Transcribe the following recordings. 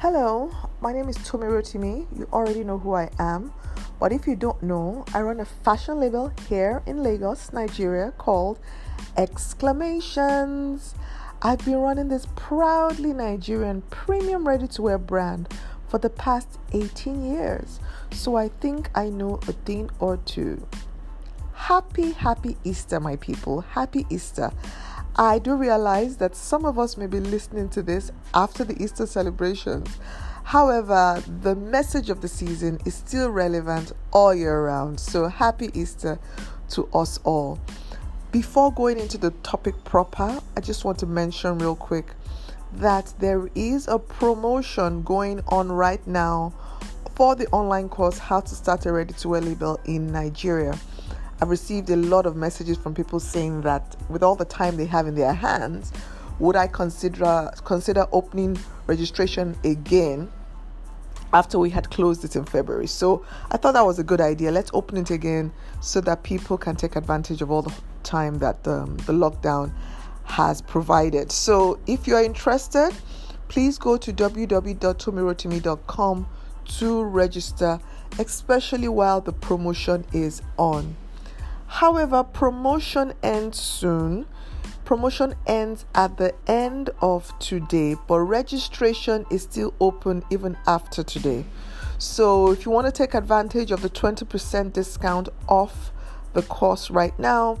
Hello, my name is Tomi Rotimi. You already know who I am. But if you don't know, I run a fashion label here in Lagos, Nigeria called Exclamations. I've been running this proudly Nigerian premium ready to wear brand for the past 18 years. So I think I know a thing or two. Happy, happy Easter, my people. Happy Easter. I do realize that some of us may be listening to this after the Easter celebrations. However, the message of the season is still relevant all year round. So, happy Easter to us all. Before going into the topic proper, I just want to mention real quick that there is a promotion going on right now for the online course How to Start a Ready to Wear Label in Nigeria. I've received a lot of messages from people saying that with all the time they have in their hands, would I consider consider opening registration again after we had closed it in February? So I thought that was a good idea. Let's open it again so that people can take advantage of all the time that um, the lockdown has provided. So if you are interested, please go to www.tomirotimi.com to register, especially while the promotion is on. However, promotion ends soon. Promotion ends at the end of today, but registration is still open even after today. So, if you want to take advantage of the 20% discount off the course right now,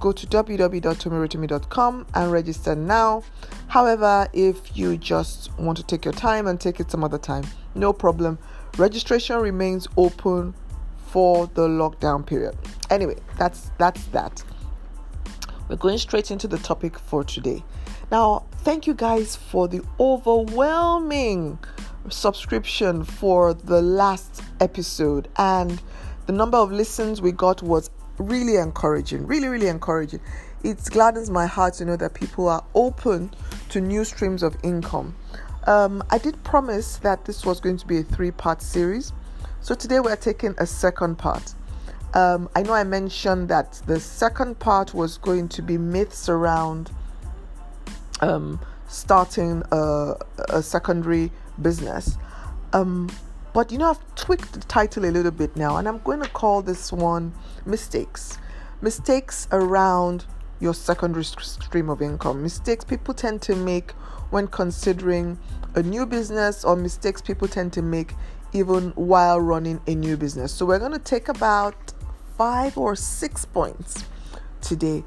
go to www.tomirotimi.com and register now. However, if you just want to take your time and take it some other time, no problem. Registration remains open for the lockdown period. Anyway, that's that's that. We're going straight into the topic for today. Now, thank you guys for the overwhelming subscription for the last episode and the number of listens we got was really encouraging, really really encouraging. It gladdens my heart to know that people are open to new streams of income. Um, I did promise that this was going to be a three part series. So today we're taking a second part. Um, I know I mentioned that the second part was going to be myths around um, starting a, a, secondary business. Um, but you know, I've tweaked the title a little bit now, and I'm going to call this one Mistakes. Mistakes around your secondary stream of income. Mistakes people tend to make when considering a new business, or mistakes people tend to make even while running a new business. So, we're going to take about five or six points today.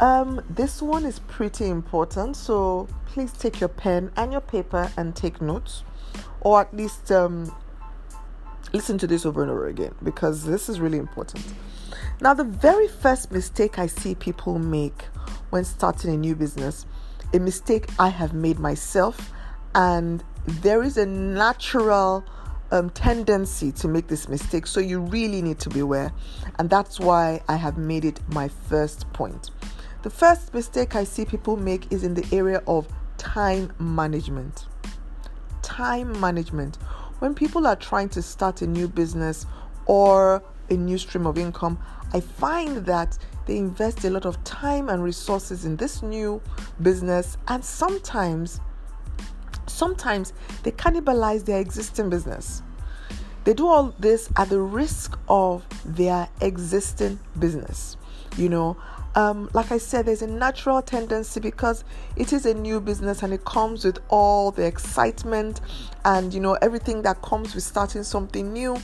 Um, this one is pretty important, so please take your pen and your paper and take notes, or at least um, listen to this over and over again because this is really important. Now, the very first mistake I see people make when starting a new business, a mistake I have made myself, and there is a natural um, tendency to make this mistake. So you really need to beware. And that's why I have made it my first point. The first mistake I see people make is in the area of time management. Time management. When people are trying to start a new business or a new stream of income, I find that they invest a lot of time and resources in this new business and sometimes sometimes they cannibalize their existing business. They do all this at the risk of their existing business. You know, um, like I said, there's a natural tendency because it is a new business and it comes with all the excitement and you know everything that comes with starting something new,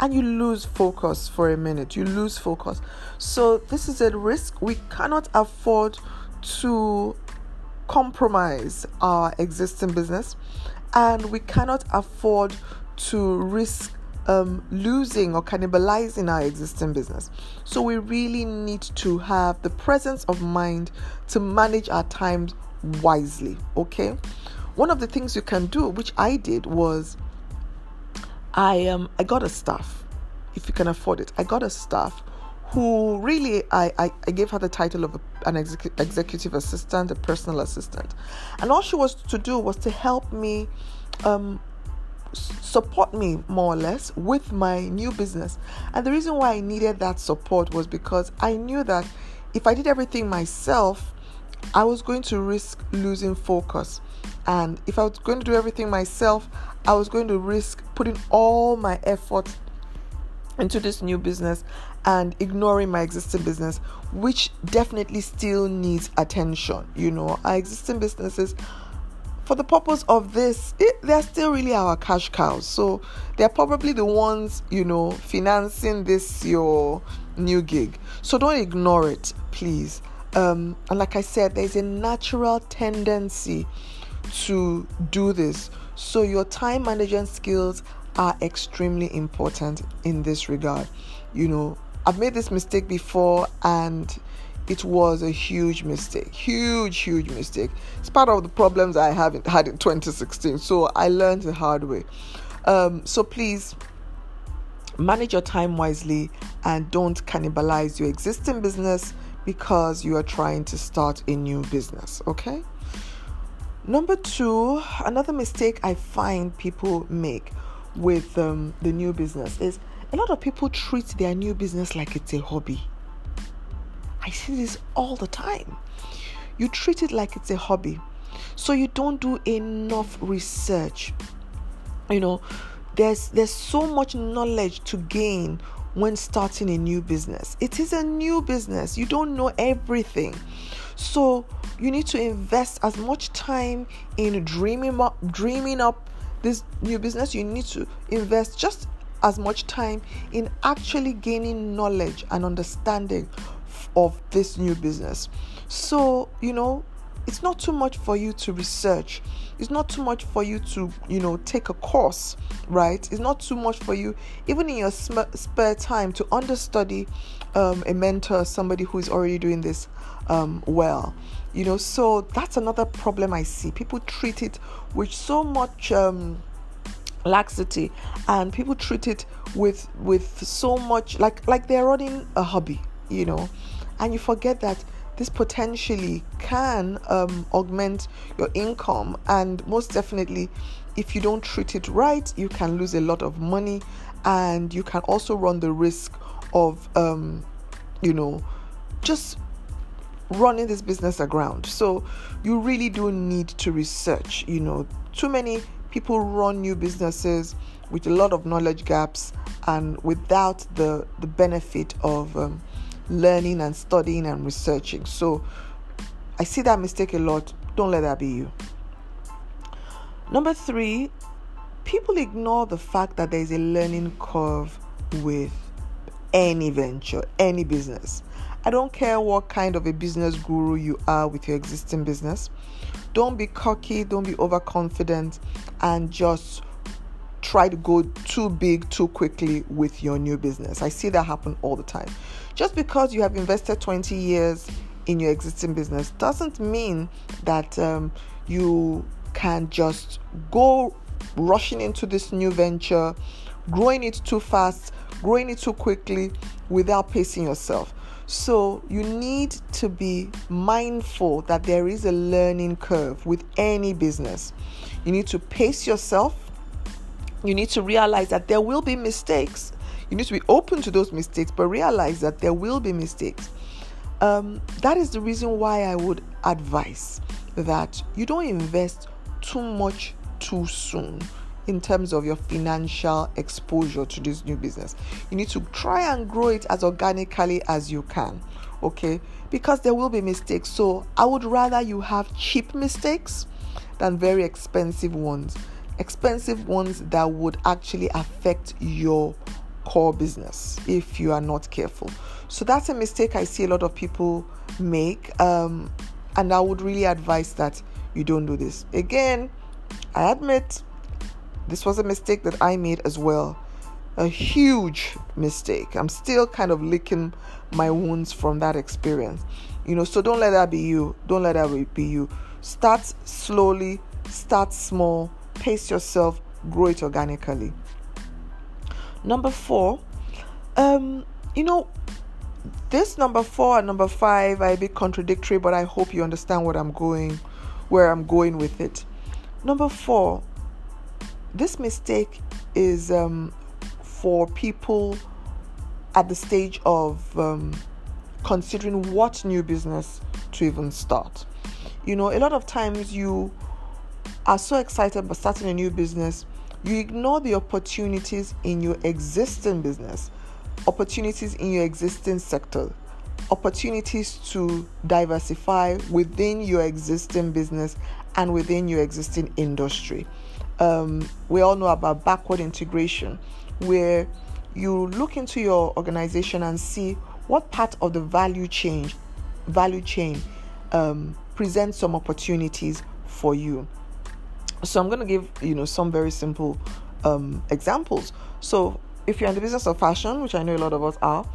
and you lose focus for a minute. You lose focus. So, this is a risk we cannot afford to compromise our existing business and we cannot afford to risk um, losing or cannibalizing our existing business. So we really need to have the presence of mind to manage our times wisely. Okay. One of the things you can do, which I did, was I um I got a staff, if you can afford it. I got a staff who really I, I, I gave her the title of a, an execu- executive assistant, a personal assistant, and all she was to do was to help me um, support me more or less with my new business. And the reason why I needed that support was because I knew that if I did everything myself, I was going to risk losing focus. And if I was going to do everything myself, I was going to risk putting all my effort into this new business and ignoring my existing business, which definitely still needs attention. You know, our existing businesses, for the purpose of this, it, they're still really our cash cows. So they're probably the ones, you know, financing this your new gig. So don't ignore it, please. Um, and like I said, there's a natural tendency to do this. So your time management skills are extremely important in this regard. You know, I've made this mistake before and it was a huge mistake. Huge, huge mistake. It's part of the problems I haven't had in 2016. So I learned the hard way. Um, so please manage your time wisely and don't cannibalize your existing business because you are trying to start a new business. Okay. Number two, another mistake I find people make with um, the new business is a lot of people treat their new business like it's a hobby. I see this all the time. You treat it like it's a hobby. So you don't do enough research. You know, there's there's so much knowledge to gain when starting a new business. It is a new business. You don't know everything. So you need to invest as much time in dreaming up dreaming up this new business, you need to invest just as much time in actually gaining knowledge and understanding of this new business. So, you know, it's not too much for you to research. It's not too much for you to, you know, take a course, right? It's not too much for you, even in your sm- spare time, to understudy um, a mentor, somebody who is already doing this um, well you know so that's another problem i see. People treat it with so much um, laxity and people treat it with with so much like like they're running a hobby you know and you forget that this potentially can um, augment your income and most definitely if you don't treat it right you can lose a lot of money and you can also run the risk of um, you know just running this business aground. So you really do need to research. You know, too many people run new businesses with a lot of knowledge gaps and without the the benefit of um, learning and studying and researching. So I see that mistake a lot. Don't let that be you. Number three, people ignore the fact that there is a learning curve with any venture, any business. I don't care what kind of a business guru you are with your existing business. Don't be cocky, don't be overconfident, and just try to go too big too quickly with your new business. I see that happen all the time. Just because you have invested 20 years in your existing business doesn't mean that um, you can just go rushing into this new venture, growing it too fast, growing it too quickly without pacing yourself. So you need to be mindful that there is a learning curve with any business. You need to pace yourself. You need to realize that there will be mistakes. You need to be open to those mistakes, but realize that there will be mistakes. Um, that is the reason why I would advise that you don't invest too much too soon in terms of your financial exposure to this new business. You need to try and grow it as organically as you can, okay? Because there will be mistakes. So I would rather you have cheap mistakes than very expensive ones. Expensive ones that would actually affect your core business if you are not careful. So that's a mistake I see a lot of people make. Um, and I would really advise that you don't do this. Again, I admit this was a mistake that I made as well. A huge mistake. I'm still kind of licking my wounds from that experience. You know, so don't let that be you. Don't let that be you. Start slowly, start small, pace yourself, grow it organically. Number four, um, you know, this number four and number five are a bit contradictory, but I hope you understand what I'm going, where I'm going with it. Number four, this mistake is um, for people at the stage of um, considering what new business to even start. You know, a lot of times you are so excited about starting a new business, you ignore the opportunities in your existing business, opportunities in your existing sector, opportunities to diversify within your existing business and within your existing industry. Um, we all know about backward integration, where you look into your organization and see what part of the value chain value chain um, presents some opportunities for you. So I'm going to give you know some very simple um, examples. So if you're in the business of fashion, which I know a lot of us are,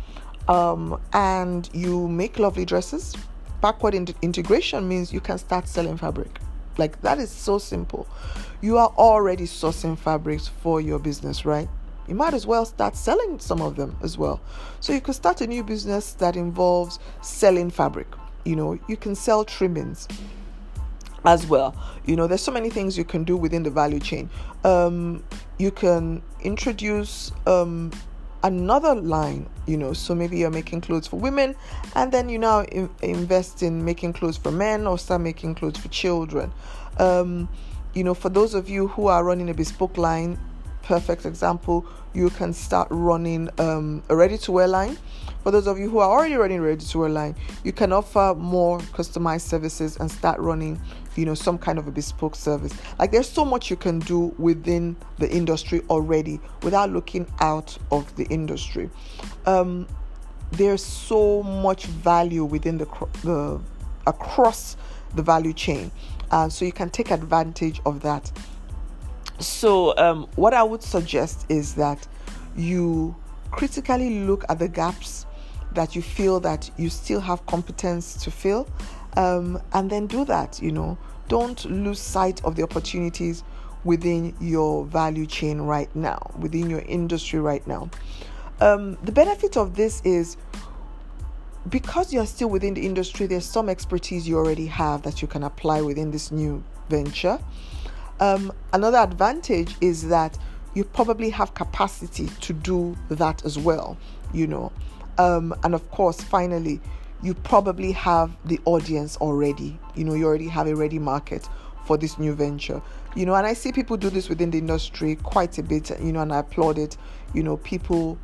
um, and you make lovely dresses, backward in- integration means you can start selling fabric. Like that is so simple. You are already sourcing fabrics for your business, right? You might as well start selling some of them as well. So you could start a new business that involves selling fabric. You know, you can sell trimmings as well. You know, there's so many things you can do within the value chain. Um, you can introduce um, another line, you know, so maybe you're making clothes for women and then you now in- invest in making clothes for men or start making clothes for children. Um, you know, for those of you who are running a bespoke line, perfect example, you can start running um, a ready to wear line. For those of you who are already running ready to wear line, you can offer more customized services and start running, you know, some kind of a bespoke service. Like there's so much you can do within the industry already without looking out of the industry. Um, there's so much value within the, the across the value chain, uh, so you can take advantage of that so, um, what I would suggest is that you critically look at the gaps that you feel that you still have competence to fill, um, and then do that. You know, don't lose sight of the opportunities within your value chain right now, within your industry right now. Um, the benefit of this is because you're still within the industry, there's some expertise you already have that you can apply within this new venture. Um, another advantage is that you probably have capacity to do that as well, you know. Um, and of course, finally, you probably have the audience already. You know, you already have a ready market for this new venture. You know, and I see people do this within the industry quite a bit, you know, and I applaud it. You know, people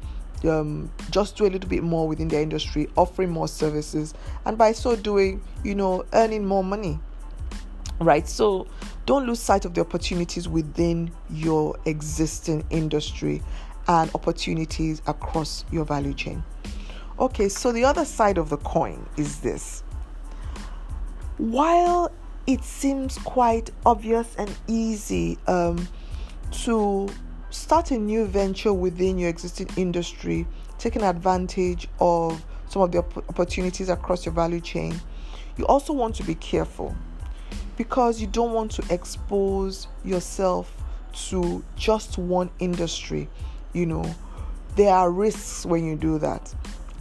um, just do a little bit more within their industry, offering more services, and by so doing, you know, earning more money. Right? So, don't lose sight of the opportunities within your existing industry and opportunities across your value chain. Okay, so the other side of the coin is this. While it seems quite obvious and easy um, to start a new venture within your existing industry, taking advantage of some of the opportunities across your value chain, you also want to be careful because you don't want to expose yourself to just one industry. You know, there are risks when you do that.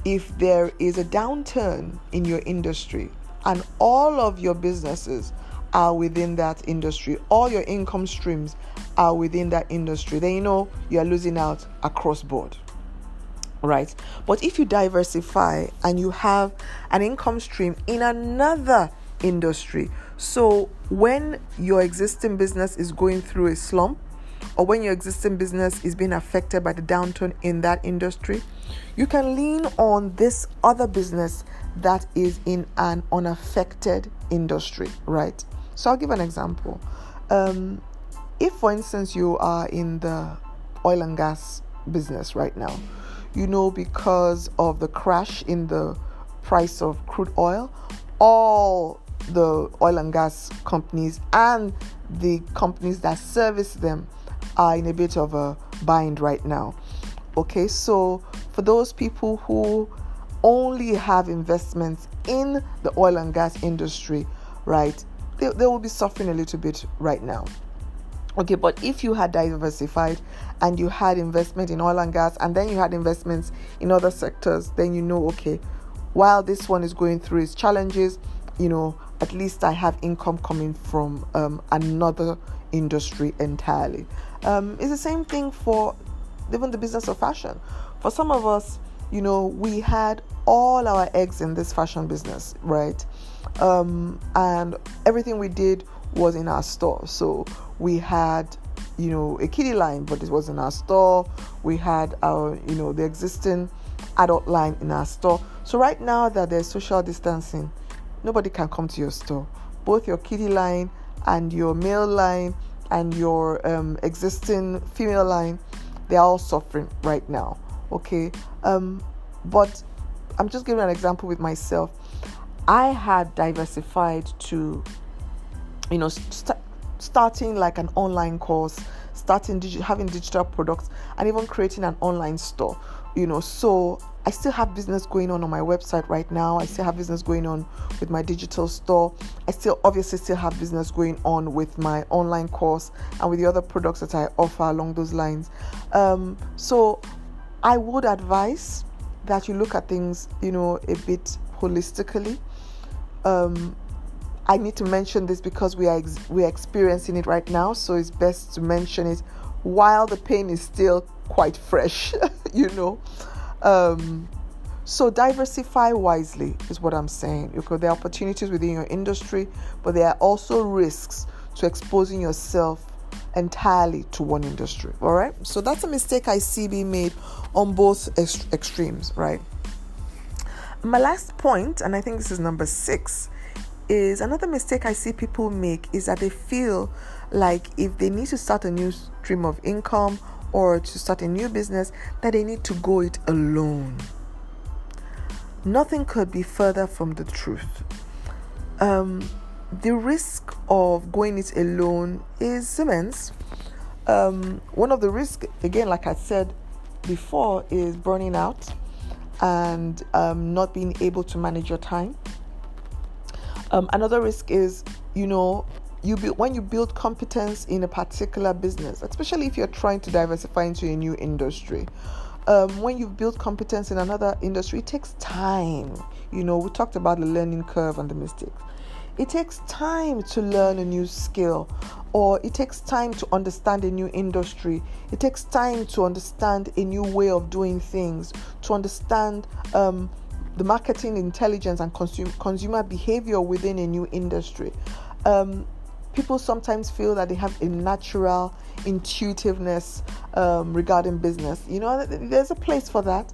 If there is a downturn in your industry and all of your businesses are within that industry, all your income streams are within that industry, then you know you're losing out across board right? But if you diversify and you have an income stream in another industry, so, when your existing business is going through a slump, or when your existing business is being affected by the downturn in that industry, you can lean on this other business that is in an unaffected industry, right? So, I'll give an example. Um, if, for instance, you are in the oil and gas business right now, you know, because of the crash in the price of crude oil, all the oil and gas companies and the companies that service them are in a bit of a bind right now. Okay, so for those people who only have investments in the oil and gas industry, right, they, they will be suffering a little bit right now. Okay, but if you had diversified and you had investment in oil and gas and then you had investments in other sectors, then you know, okay, while this one is going through its challenges, you know, at least I have income coming from um, another industry entirely. Um, it's the same thing for even the business of fashion. For some of us, you know, we had all our eggs in this fashion business, right? Um, and everything we did was in our store. So we had, you know, a kiddie line, but it was in our store. We had our, you know, the existing adult line in our store. So right now that there's social distancing, nobody can come to your store. Both your kiddie line and your male line and your um, existing female line, they're all suffering right now. Okay, um, but I'm just giving an example with myself. I had diversified to, you know, st- starting like an online course, starting digi- having digital products, and even creating an online store. You know, so I still have business going on on my website right now. I still have business going on with my digital store. I still obviously still have business going on with my online course and with the other products that I offer along those lines. Um, so I would advise that you look at things, you know, a bit holistically. Um, I need to mention this because we are ex- we are experiencing it right now, so it's best to mention it while the pain is still quite fresh, you know. Um, so diversify wisely is what I'm saying. Because there are opportunities within your industry, but there are also risks to exposing yourself entirely to one industry. All right. So that's a mistake I see being made on both ex- extremes. Right. My last point, and I think this is number six, is another mistake I see people make is that they feel like if they need to start a new stream of income or to start a new business, that they need to go it alone. Nothing could be further from the truth. Um, the risk of going it alone is immense. Um, one of the risks, again, like I said before, is burning out and um, not being able to manage your time. Um, another risk is, you know, you build, when you build competence in a particular business, especially if you're trying to diversify into a new industry. Um, when you've built competence in another industry, it takes time. You know, we talked about the learning curve and the mistakes. It takes time to learn a new skill, or it takes time to understand a new industry. It takes time to understand a new way of doing things, to understand um, the marketing intelligence and consumer consumer behavior within a new industry. Um, people sometimes feel that they have a natural intuitiveness um, regarding business. You know, there's a place for that,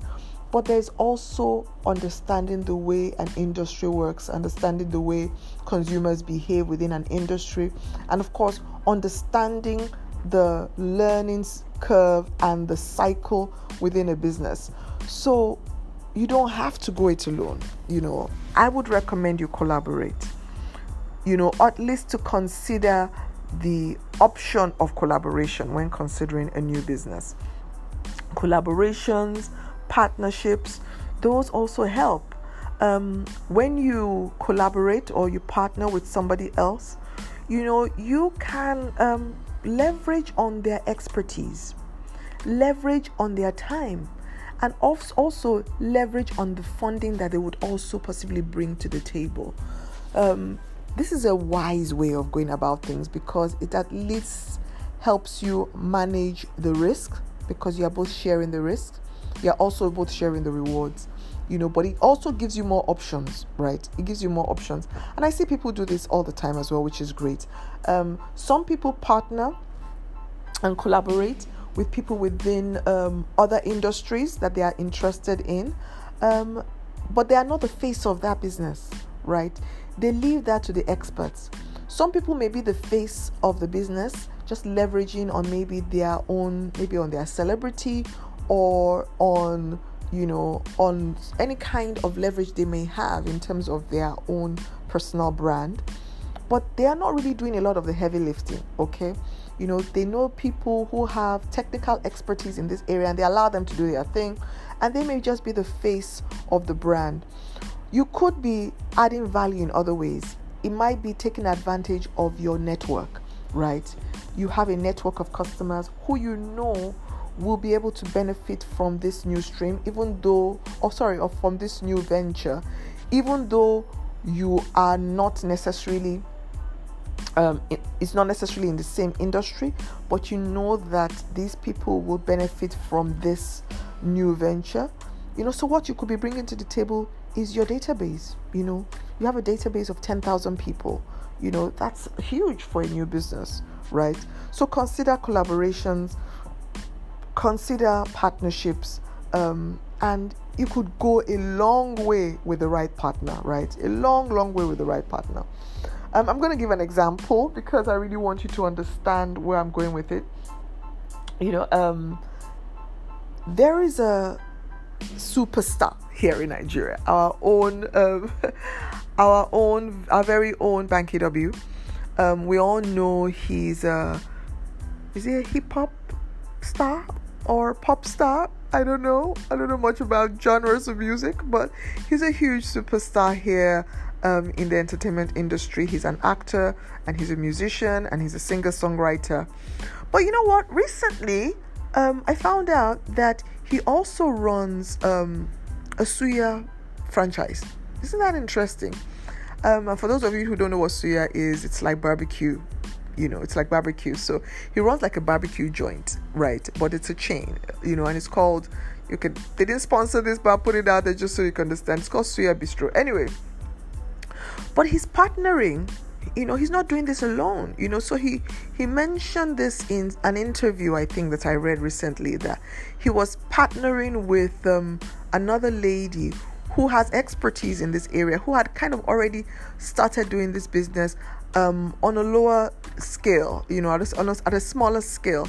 but there's also understanding the way an industry works, understanding the way consumers behave within an industry, and of course, understanding the learnings curve and the cycle within a business. So, you don't have to go it alone. You know, I would recommend you collaborate you know, at least to consider the option of collaboration when considering a new business. Collaborations, partnerships, those also help. Um, when you collaborate or you partner with somebody else, you know, you can um, leverage on their expertise, leverage on their time, and also leverage on the funding that they would also possibly bring to the table. Um, this is a wise way of going about things because it at least helps you manage the risk because you are both sharing the risk. You're also both sharing the rewards, you know, but it also gives you more options, right? It gives you more options. And I see people do this all the time as well, which is great. Um, some people partner and collaborate with people within um, other industries that they are interested in, um, but they are not the face of that business, right? They leave that to the experts. Some people may be the face of the business, just leveraging on maybe their own, maybe on their celebrity or on, you know, on any kind of leverage they may have in terms of their own personal brand. But they are not really doing a lot of the heavy lifting, okay? You know, they know people who have technical expertise in this area and they allow them to do their thing, and they may just be the face of the brand. You could be adding value in other ways. It might be taking advantage of your network, right? You have a network of customers who you know will be able to benefit from this new stream, even though, oh, sorry, or from this new venture, even though you are not necessarily um, it's not necessarily in the same industry, but you know that these people will benefit from this new venture. You know, so what you could be bringing to the table is your database. You know, you have a database of 10,000 people. you know, that's huge for a new business, right? So consider collaborations, consider partnerships, um, and you could go a long way with the right partner, right? A long, long way with the right partner. Um, I'm going to give an example because I really want you to understand where I'm going with it. You know, um, there is a superstar here in Nigeria, our own, um, our own, our very own Banky W. Um, we all know he's a, is he a hip hop star or pop star? I don't know. I don't know much about genres of music, but he's a huge superstar here um, in the entertainment industry. He's an actor and he's a musician and he's a singer songwriter. But you know what? Recently, um, I found out that he also runs um, a Suya franchise. Isn't that interesting? Um, for those of you who don't know what Suya is, it's like barbecue. You know, it's like barbecue. So he runs like a barbecue joint, right? But it's a chain, you know, and it's called. You can. They didn't sponsor this, but I'll put it out there just so you can understand. It's called Suya Bistro. Anyway, but he's partnering you know he's not doing this alone you know. So he he mentioned this in an interview i think that i read recently that he was partnering with um, another lady who has expertise in this area who had kind of already started doing this business um, on a lower scale you know at a, a, at a smaller scale.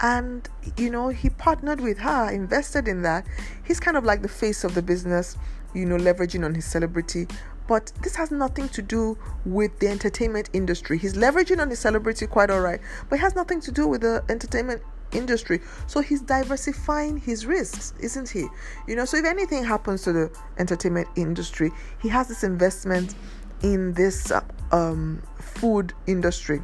And you know he partnered with her invested in that. He's kind of like the face of the business you know leveraging on his celebrity but this has nothing to do with the entertainment industry. He's leveraging on his celebrity quite all right, but it has nothing to do with the entertainment industry. So he's diversifying his risks, isn't he? You know, so if anything happens to the entertainment industry, he has this investment in this um, food industry.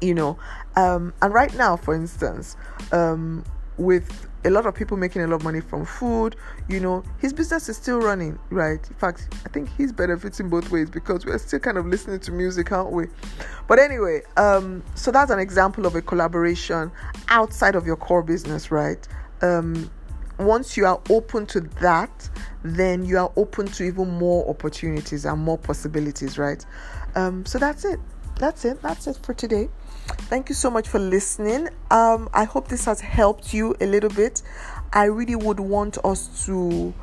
You know, um, and right now, for instance, um, with a lot of people making a lot of money from food. You know, his business is still running, right? In fact, I think he's benefiting both ways because we're still kind of listening to music, aren't we? But anyway, um, so that's an example of a collaboration outside of your core business, right? Um, once you are open to that, then you are open to even more opportunities and more possibilities, right? Um, so that's it. That's it. That's it for today. Thank you so much for listening. Um, I hope this has helped you a little bit. I really would want us to,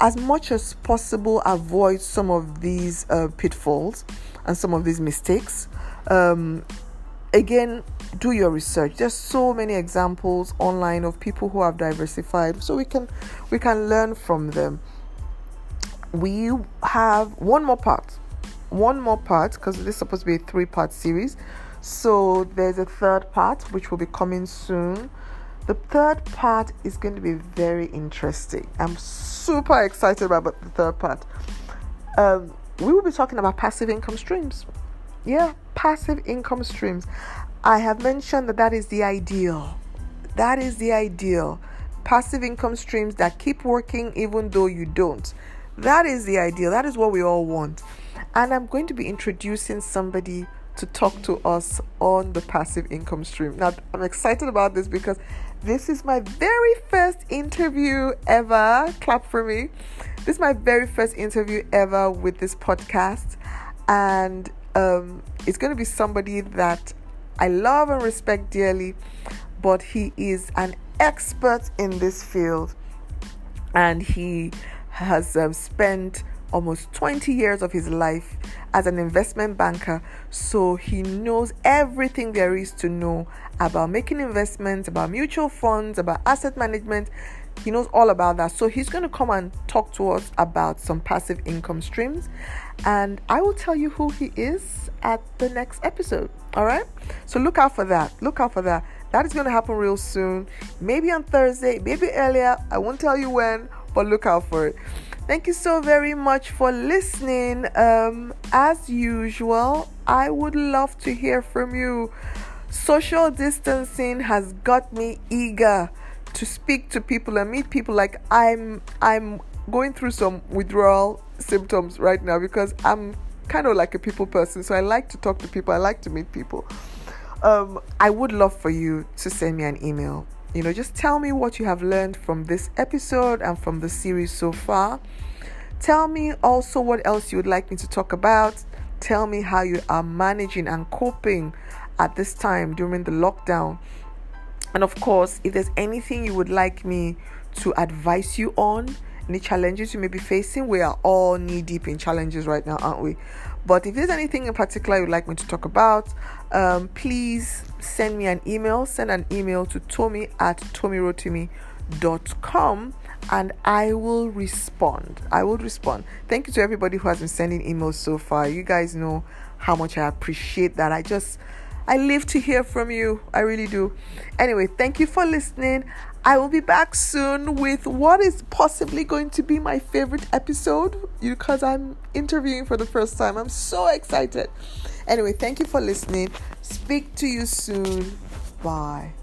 as much as possible, avoid some of these uh, pitfalls and some of these mistakes. Um, again, do your research. There's so many examples online of people who have diversified, so we can we can learn from them. We have one more part, one more part because this is supposed to be a three part series. So there's a third part which will be coming soon. The third part is going to be very interesting. I'm super excited about the third part. Um, we will be talking about passive income streams. Yeah, passive income streams. I have mentioned that that is the ideal. That is the ideal. Passive income streams that keep working even though you don't. That is the ideal. That is what we all want. And I'm going to be introducing somebody to talk to us on the passive income stream. Now, I'm excited about this because this is my very first interview ever. Clap for me. This is my very first interview ever with this podcast, and um, it's going to be somebody that I love and respect dearly, but he is an expert in this field, and he has um, spent almost 20 years of his life as an investment banker, so he knows everything there is to know about making investments, about mutual funds, about asset management. He knows all about that. So he's going to come and talk to us about some passive income streams. And I will tell you who he is at the next episode. All right? So look out for that. Look out for that. That is going to happen real soon. Maybe on Thursday, maybe earlier. I won't tell you when, but look out for it. Thank you so very much for listening. Um, as usual, I would love to hear from you. Social distancing has got me eager to speak to people and meet people. Like I'm I'm going through some withdrawal symptoms right now because I'm kind of like a people person. So I like to talk to people. I like to meet people. Um, I would love for you to send me an email you know, just tell me what you have learned from this episode and from the series so far. Tell me also what else you would like me to talk about. Tell me how you are managing and coping at this time during the lockdown. And of course, if there's anything you would like me to advise you on, any challenges you may be facing, we are all knee deep in challenges right now, aren't we? But if there's anything in particular you'd like me to talk about, um, please send me an email. Send an email to Tomi at tomirotimi.com and I will respond. I will respond. Thank you to everybody who has been sending emails so far. You guys know how much I appreciate that. I just I live to hear from you. I really do. Anyway, thank you for listening. I will be back soon with what is possibly going to be my favorite episode because I'm interviewing for the first time. I'm so excited. Anyway, thank you for listening. Speak to you soon. Bye.